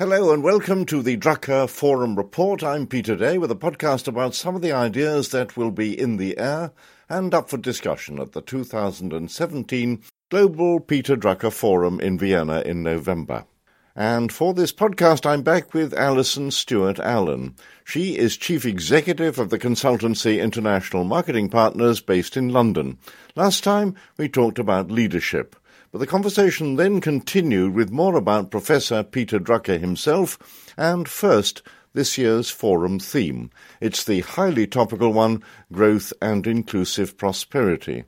Hello and welcome to the Drucker Forum Report. I'm Peter Day with a podcast about some of the ideas that will be in the air and up for discussion at the 2017 Global Peter Drucker Forum in Vienna in November. And for this podcast, I'm back with Allyson Stewart Allen. She is Chief Executive of the consultancy International Marketing Partners based in London. Last time, we talked about leadership. But the conversation then continued with more about Professor Peter Drucker himself, and first, this year's forum theme. It's the highly topical one Growth and Inclusive Prosperity.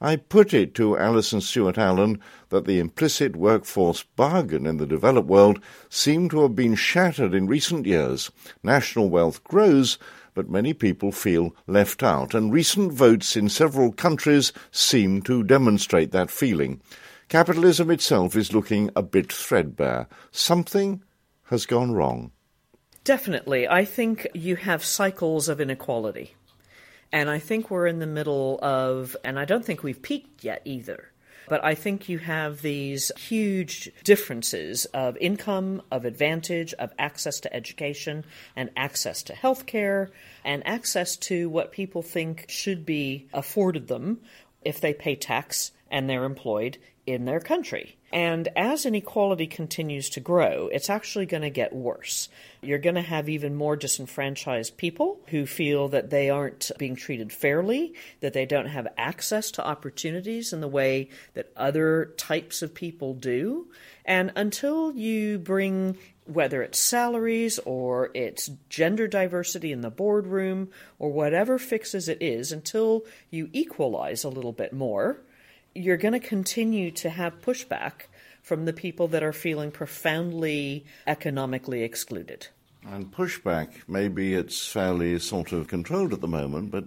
I put it to Allyson Stewart Allen that the implicit workforce bargain in the developed world seemed to have been shattered in recent years. National wealth grows, but many people feel left out, and recent votes in several countries seem to demonstrate that feeling. Capitalism itself is looking a bit threadbare. Something has gone wrong. Definitely. I think you have cycles of inequality. And I think we're in the middle of, and I don't think we've peaked yet either. But I think you have these huge differences of income, of advantage, of access to education, and access to healthcare, and access to what people think should be afforded them if they pay tax and they're employed in their country. And as inequality continues to grow, it's actually going to get worse. You're going to have even more disenfranchised people who feel that they aren't being treated fairly, that they don't have access to opportunities in the way that other types of people do. And until you bring whether it's salaries or it's gender diversity in the boardroom or whatever fixes it is, until you equalize a little bit more, you're going to continue to have pushback from the people that are feeling profoundly economically excluded. And pushback, maybe it's fairly sort of controlled at the moment, but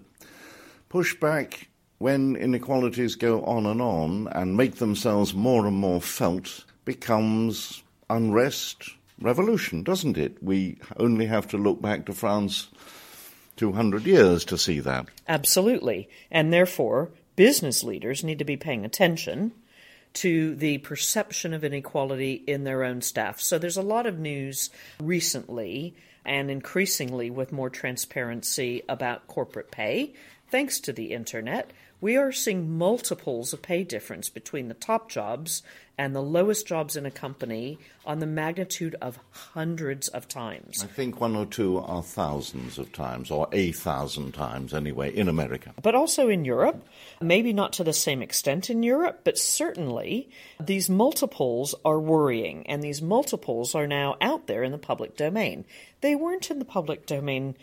pushback when inequalities go on and on and make themselves more and more felt becomes unrest, revolution, doesn't it? We only have to look back to France 200 years to see that. Absolutely. And therefore, business leaders need to be paying attention to the perception of inequality in their own staff. So there's a lot of news recently and increasingly with more transparency about corporate pay. Thanks to the internet, we are seeing multiples of pay difference between the top jobs and the lowest jobs in a company on the magnitude of hundreds of times. I think one or two are thousands of times, or a thousand times anyway, in America. But also in Europe, maybe not to the same extent in Europe, but certainly these multiples are worrying, and these multiples are now out there in the public domain. They weren't in the public domain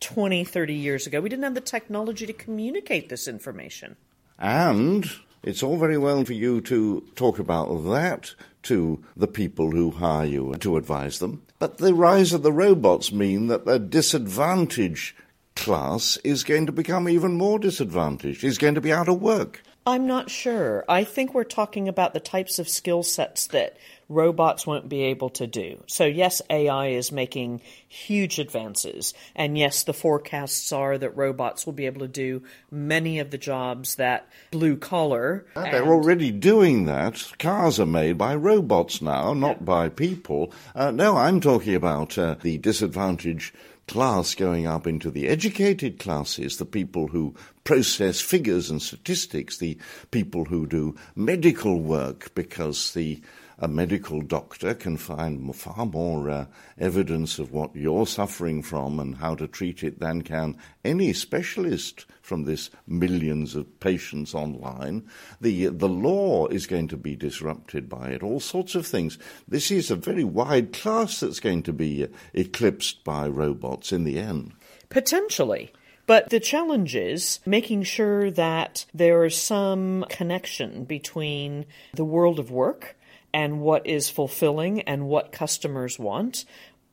20, 30 years ago. We didn't have the technology to communicate this information. And it's all very well for you to talk about that to the people who hire you to advise them, but the rise of the robots mean that the disadvantaged class is going to become even more disadvantaged, is going to be out of work. I'm not sure. I think we're talking about the types of skill sets that robots won't be able to do. So, yes, AI is making huge advances. And yes, the forecasts are that robots will be able to do many of the jobs that blue collar. Ah, they're already doing that. Cars are made by robots now, not yeah. by people. Uh, no, I'm talking about uh, the disadvantaged class going up into the educated classes, the people who process figures and statistics, the people who do medical work because the a medical doctor can find far more uh, evidence of what you're suffering from and how to treat it than can any specialist from this millions of patients online. The, the law is going to be disrupted by it, all sorts of things. This is a very wide class that's going to be uh, eclipsed by robots in the end. Potentially. But the challenge is making sure that there is some connection between the world of work and what is fulfilling and what customers want.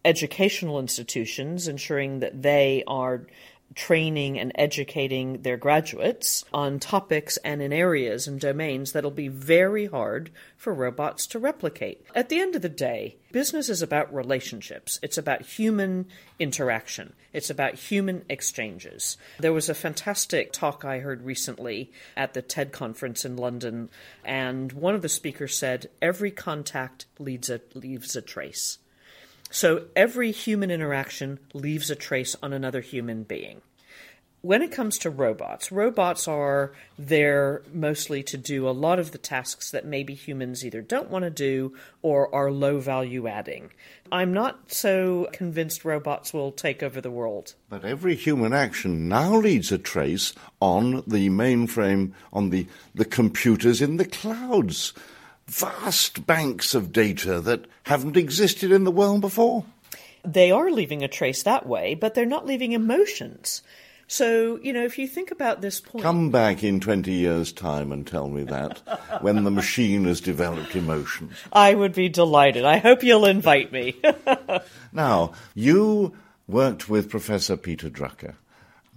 Educational institutions ensuring that they are training and educating their graduates on topics and in areas and domains that'll be very hard for robots to replicate. At the end of the day, business is about relationships. It's about human interaction. It's about human exchanges. There was a fantastic talk I heard recently at the TED conference in London, and one of the speakers said, Every contact leaves a, leaves a trace. So every human interaction leaves a trace on another human being when it comes to robots, robots are there mostly to do a lot of the tasks that maybe humans either don't want to do or are low value adding. I'm not so convinced robots will take over the world. But every human action now leaves a trace on the mainframe, on the, the computers in the clouds. Vast banks of data that haven't existed in the world before. They are leaving a trace that way, but they're not leaving emotions. So, you know, if you think about this point. Come back in 20 years' time and tell me that when the machine has developed emotions. I would be delighted. I hope you'll invite me. now, you worked with Professor Peter Drucker.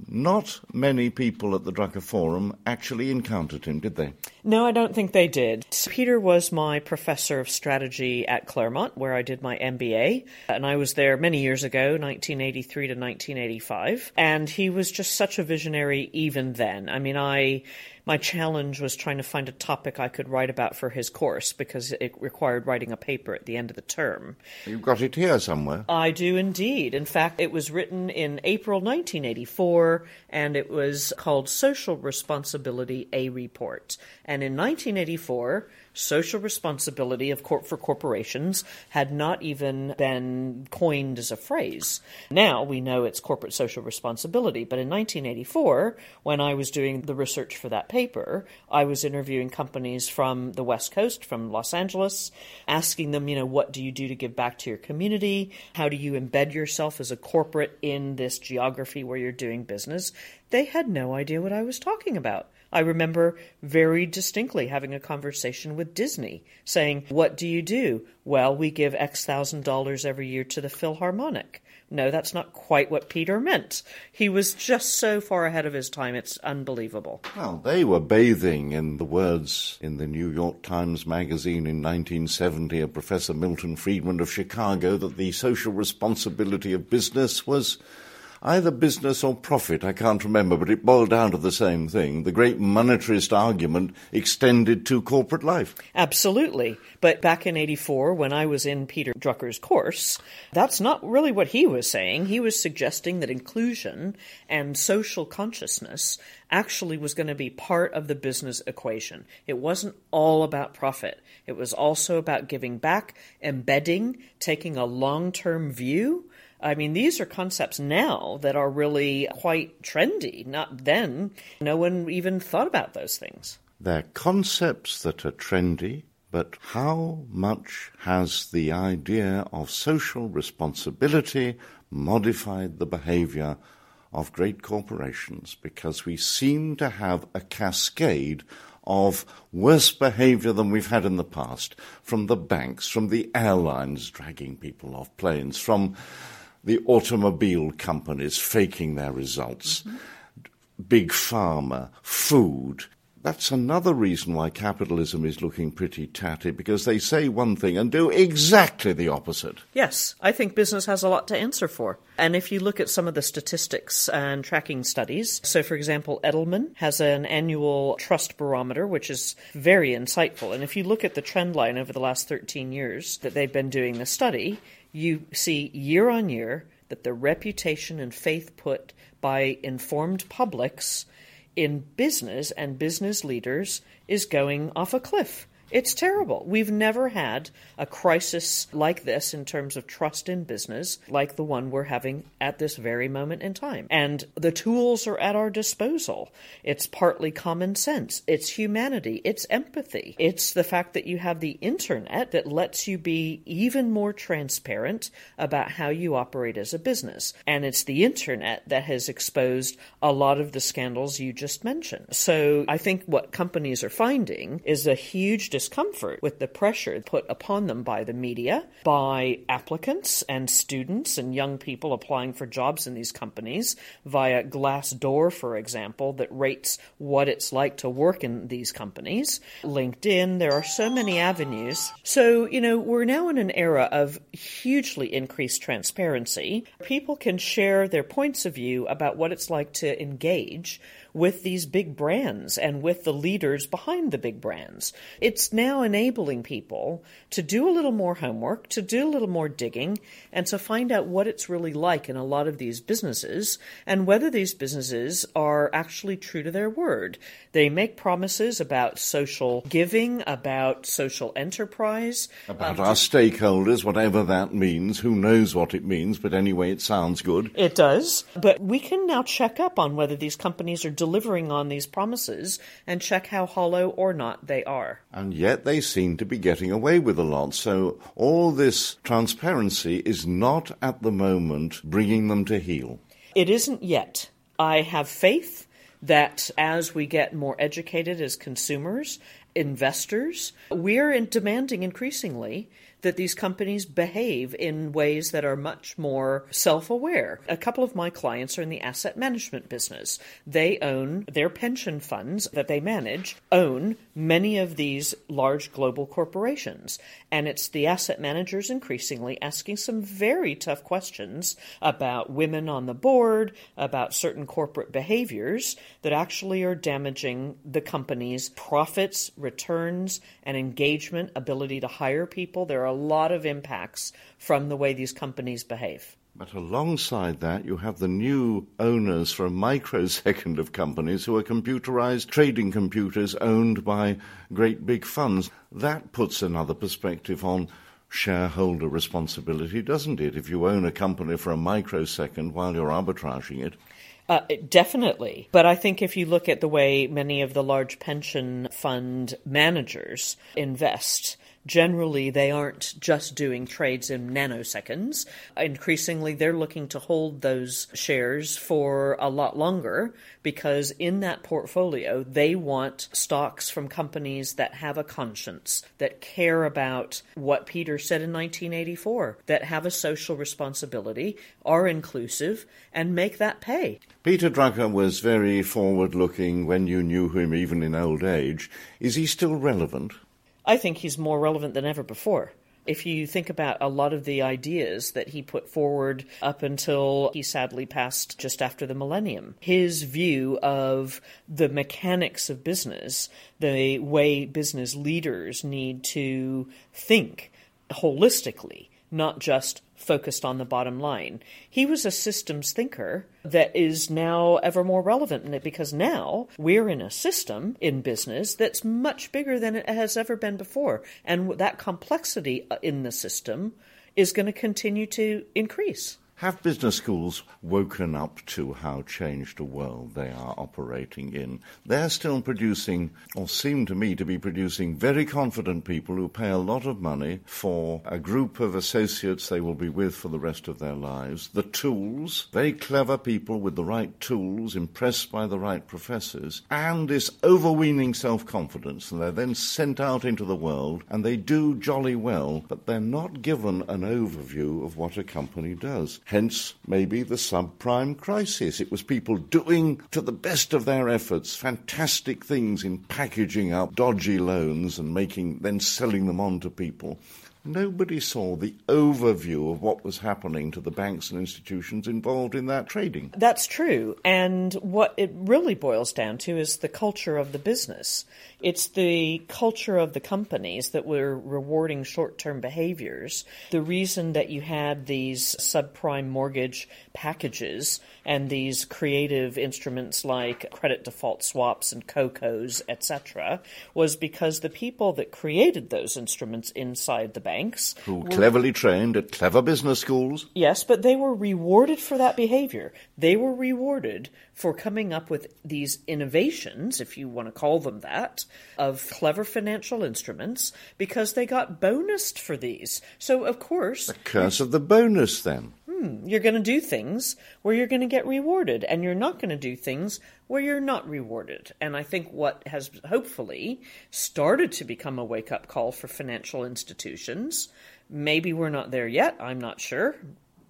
Not many people at the Drucker Forum actually encountered him, did they? No, I don't think they did. Peter was my professor of strategy at Claremont, where I did my MBA, and I was there many years ago, 1983 to 1985, and he was just such a visionary even then. I mean, I my challenge was trying to find a topic I could write about for his course because it required writing a paper at the end of the term. You've got it here somewhere. I do indeed. In fact, it was written in April 1984 and it was called Social Responsibility A Report. And in 1984, social responsibility of for corporations had not even been coined as a phrase. Now we know it's corporate social responsibility, but in 1984, when I was doing the research for that paper, I was interviewing companies from the West Coast, from Los Angeles, asking them, you know, what do you do to give back to your community? How do you embed yourself as a corporate in this geography where you're doing business? They had no idea what I was talking about. I remember very distinctly having a conversation with Disney saying, What do you do? Well, we give X thousand dollars every year to the Philharmonic. No, that's not quite what Peter meant. He was just so far ahead of his time, it's unbelievable. Well, they were bathing in the words in the New York Times Magazine in 1970 of Professor Milton Friedman of Chicago that the social responsibility of business was either business or profit, I can't remember, but it boiled down to the same thing. The great monetarist argument extended to corporate life. Absolutely. But back in 84, when I was in Peter Drucker's course, that's not really what he was saying. He was suggesting that inclusion and social consciousness actually was going to be part of the business equation. It wasn't all about profit. It was also about giving back, embedding, taking a long term view I mean, these are concepts now that are really quite trendy. Not then. No one even thought about those things. They're concepts that are trendy, but how much has the idea of social responsibility modified the behavior of great corporations? Because we seem to have a cascade of worse behavior than we've had in the past from the banks, from the airlines dragging people off planes, from the automobile companies faking their results, mm-hmm. big pharma, food. That's another reason why capitalism is looking pretty tatty because they say one thing and do exactly the opposite. Yes, I think business has a lot to answer for. And if you look at some of the statistics and tracking studies, so for example, Edelman has an annual trust barometer, which is very insightful. And if you look at the trend line over the last 13 years that they've been doing the study, you see year on year that the reputation and faith put by informed publics in business and business leaders is going off a cliff. It's terrible. We've never had a crisis like this in terms of trust in business like the one we're having at this very moment in time. And the tools are at our disposal. It's partly common sense, it's humanity, it's empathy, it's the fact that you have the internet that lets you be even more transparent about how you operate as a business. And it's the internet that has exposed a lot of the scandals you just mentioned. So I think what companies are finding is a huge discomfort with the pressure put upon them by the media, by applicants and students and young people applying for jobs in these companies via Glassdoor, for example, that rates what it's like to work in these companies. LinkedIn, there are so many avenues. So, you know, we're now in an era of hugely increased transparency. People can share their points of view about what it's like to engage with these big brands and with the leaders behind the big brands. It's now enabling people to do a little more homework, to do a little more digging, and to find out what it's really like in a lot of these businesses and whether these businesses are actually true to their word. They make promises about social giving, about social enterprise, about um, our stakeholders, whatever that means. Who knows what it means, but anyway, it sounds good. It does. But we can now check up on whether these companies are delivering on these promises and check how hollow or not they are. And yet they seem to be getting away with a lot. So all this transparency is not at the moment bringing them to heel. It isn't yet. I have faith that as we get more educated as consumers, investors, we're demanding increasingly that these companies behave in ways that are much more self aware. A couple of my clients are in the asset management business. They own their pension funds that they manage, own many of these large global corporations. And it's the asset managers increasingly asking some very tough questions about women on the board, about certain corporate behaviors that actually are damaging the company's profits, returns, and engagement, ability to hire people. There are a lot of impacts from the way these companies behave. But alongside that, you have the new owners for a microsecond of companies who are computerized trading computers owned by great big funds. That puts another perspective on shareholder responsibility, doesn't it? If you own a company for a microsecond while you're arbitraging it. Uh, definitely. But I think if you look at the way many of the large pension fund managers invest, generally they aren't just doing trades in nanoseconds. Increasingly, they're looking to hold those shares for a lot longer because in that portfolio, they want stocks from companies that have a conscience, that care about what Peter said in 1984, that have a social responsibility, are inclusive, and make that pay. Peter Drucker was very forward looking when you knew him, even in old age. Is he still relevant? I think he's more relevant than ever before. If you think about a lot of the ideas that he put forward up until he sadly passed just after the millennium, his view of the mechanics of business, the way business leaders need to think holistically, not just focused on the bottom line. He was a systems thinker that is now ever more relevant because now we're in a system in business that's much bigger than it has ever been before. And that complexity in the system is going to continue to increase. Have business schools woken up to how changed a world they are operating in? They're still producing, or seem to me to be producing, very confident people who pay a lot of money for a group of associates they will be with for the rest of their lives. The tools, very clever people with the right tools, impressed by the right professors, and this overweening self confidence. And they're then sent out into the world and they do jolly well, but they're not given an overview of what a company does. Hence, maybe the subprime crisis. It was people doing, to the best of their efforts, fantastic things in packaging up dodgy loans and making, then selling them on to people nobody saw the overview of what was happening to the banks and institutions involved in that trading. That's true. And what it really boils down to is the culture of the business. It's the culture of the companies that were rewarding short term behaviors. The reason that you had these subprime mortgage packages and these creative instruments like credit default swaps and COCOs, etc., was because the people that created those instruments inside the banks who were, cleverly trained at clever business schools. Yes, but they were rewarded for that behavior. They were rewarded for coming up with these innovations, if you want to call them that, of clever financial instruments because they got bonused for these. So, of course. The curse of the bonus, then hmm, you're going to do things where you're going to get rewarded, and you're not going to do things where you're not rewarded. And I think what has hopefully started to become a wake up call for financial institutions, maybe we're not there yet, I'm not sure,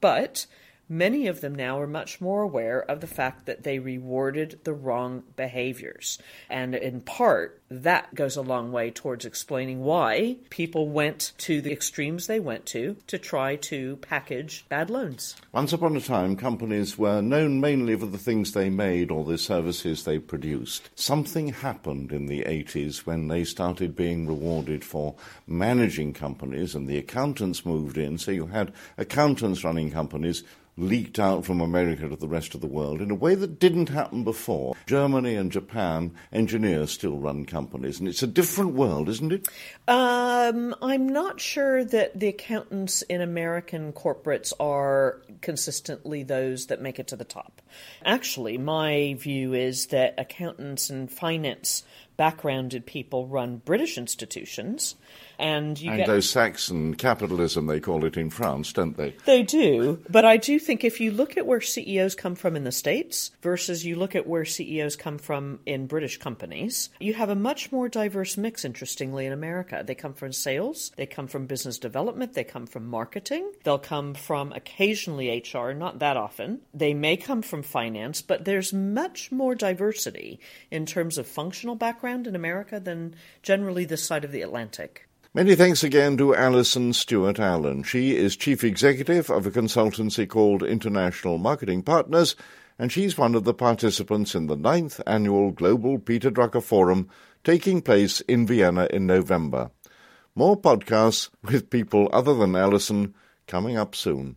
but Many of them now are much more aware of the fact that they rewarded the wrong behaviors. And in part, that goes a long way towards explaining why people went to the extremes they went to to try to package bad loans. Once upon a time, companies were known mainly for the things they made or the services they produced. Something happened in the 80s when they started being rewarded for managing companies and the accountants moved in. So you had accountants running companies leaked out from America to the rest of the world in a way that didn't happen before. Germany and Japan, engineers still run companies, and it's a different world, isn't it? Um, I'm not sure that the accountants in American corporates are consistently those that make it to the top. Actually, my view is that accountants and finance backgrounded people run British institutions and you Anglo-Saxon get, capitalism, they call it in France, don't they? They do, but I do think if you look at where CEOs come from in the States versus you look at where CEOs come from in British companies, you have a much more diverse mix, interestingly, in America. They come from sales, they come from business development, they come from marketing, they'll come from occasionally HR, not that often. They may come from finance, but there's much more diversity in terms of functional background in America than generally this side of the Atlantic. Many thanks again to Allyson Stewart Allen. She is chief executive of a consultancy called International Marketing Partners, and she's one of the participants in the ninth annual Global Peter Drucker Forum taking place in Vienna in November. More podcasts with people other than Allyson coming up soon.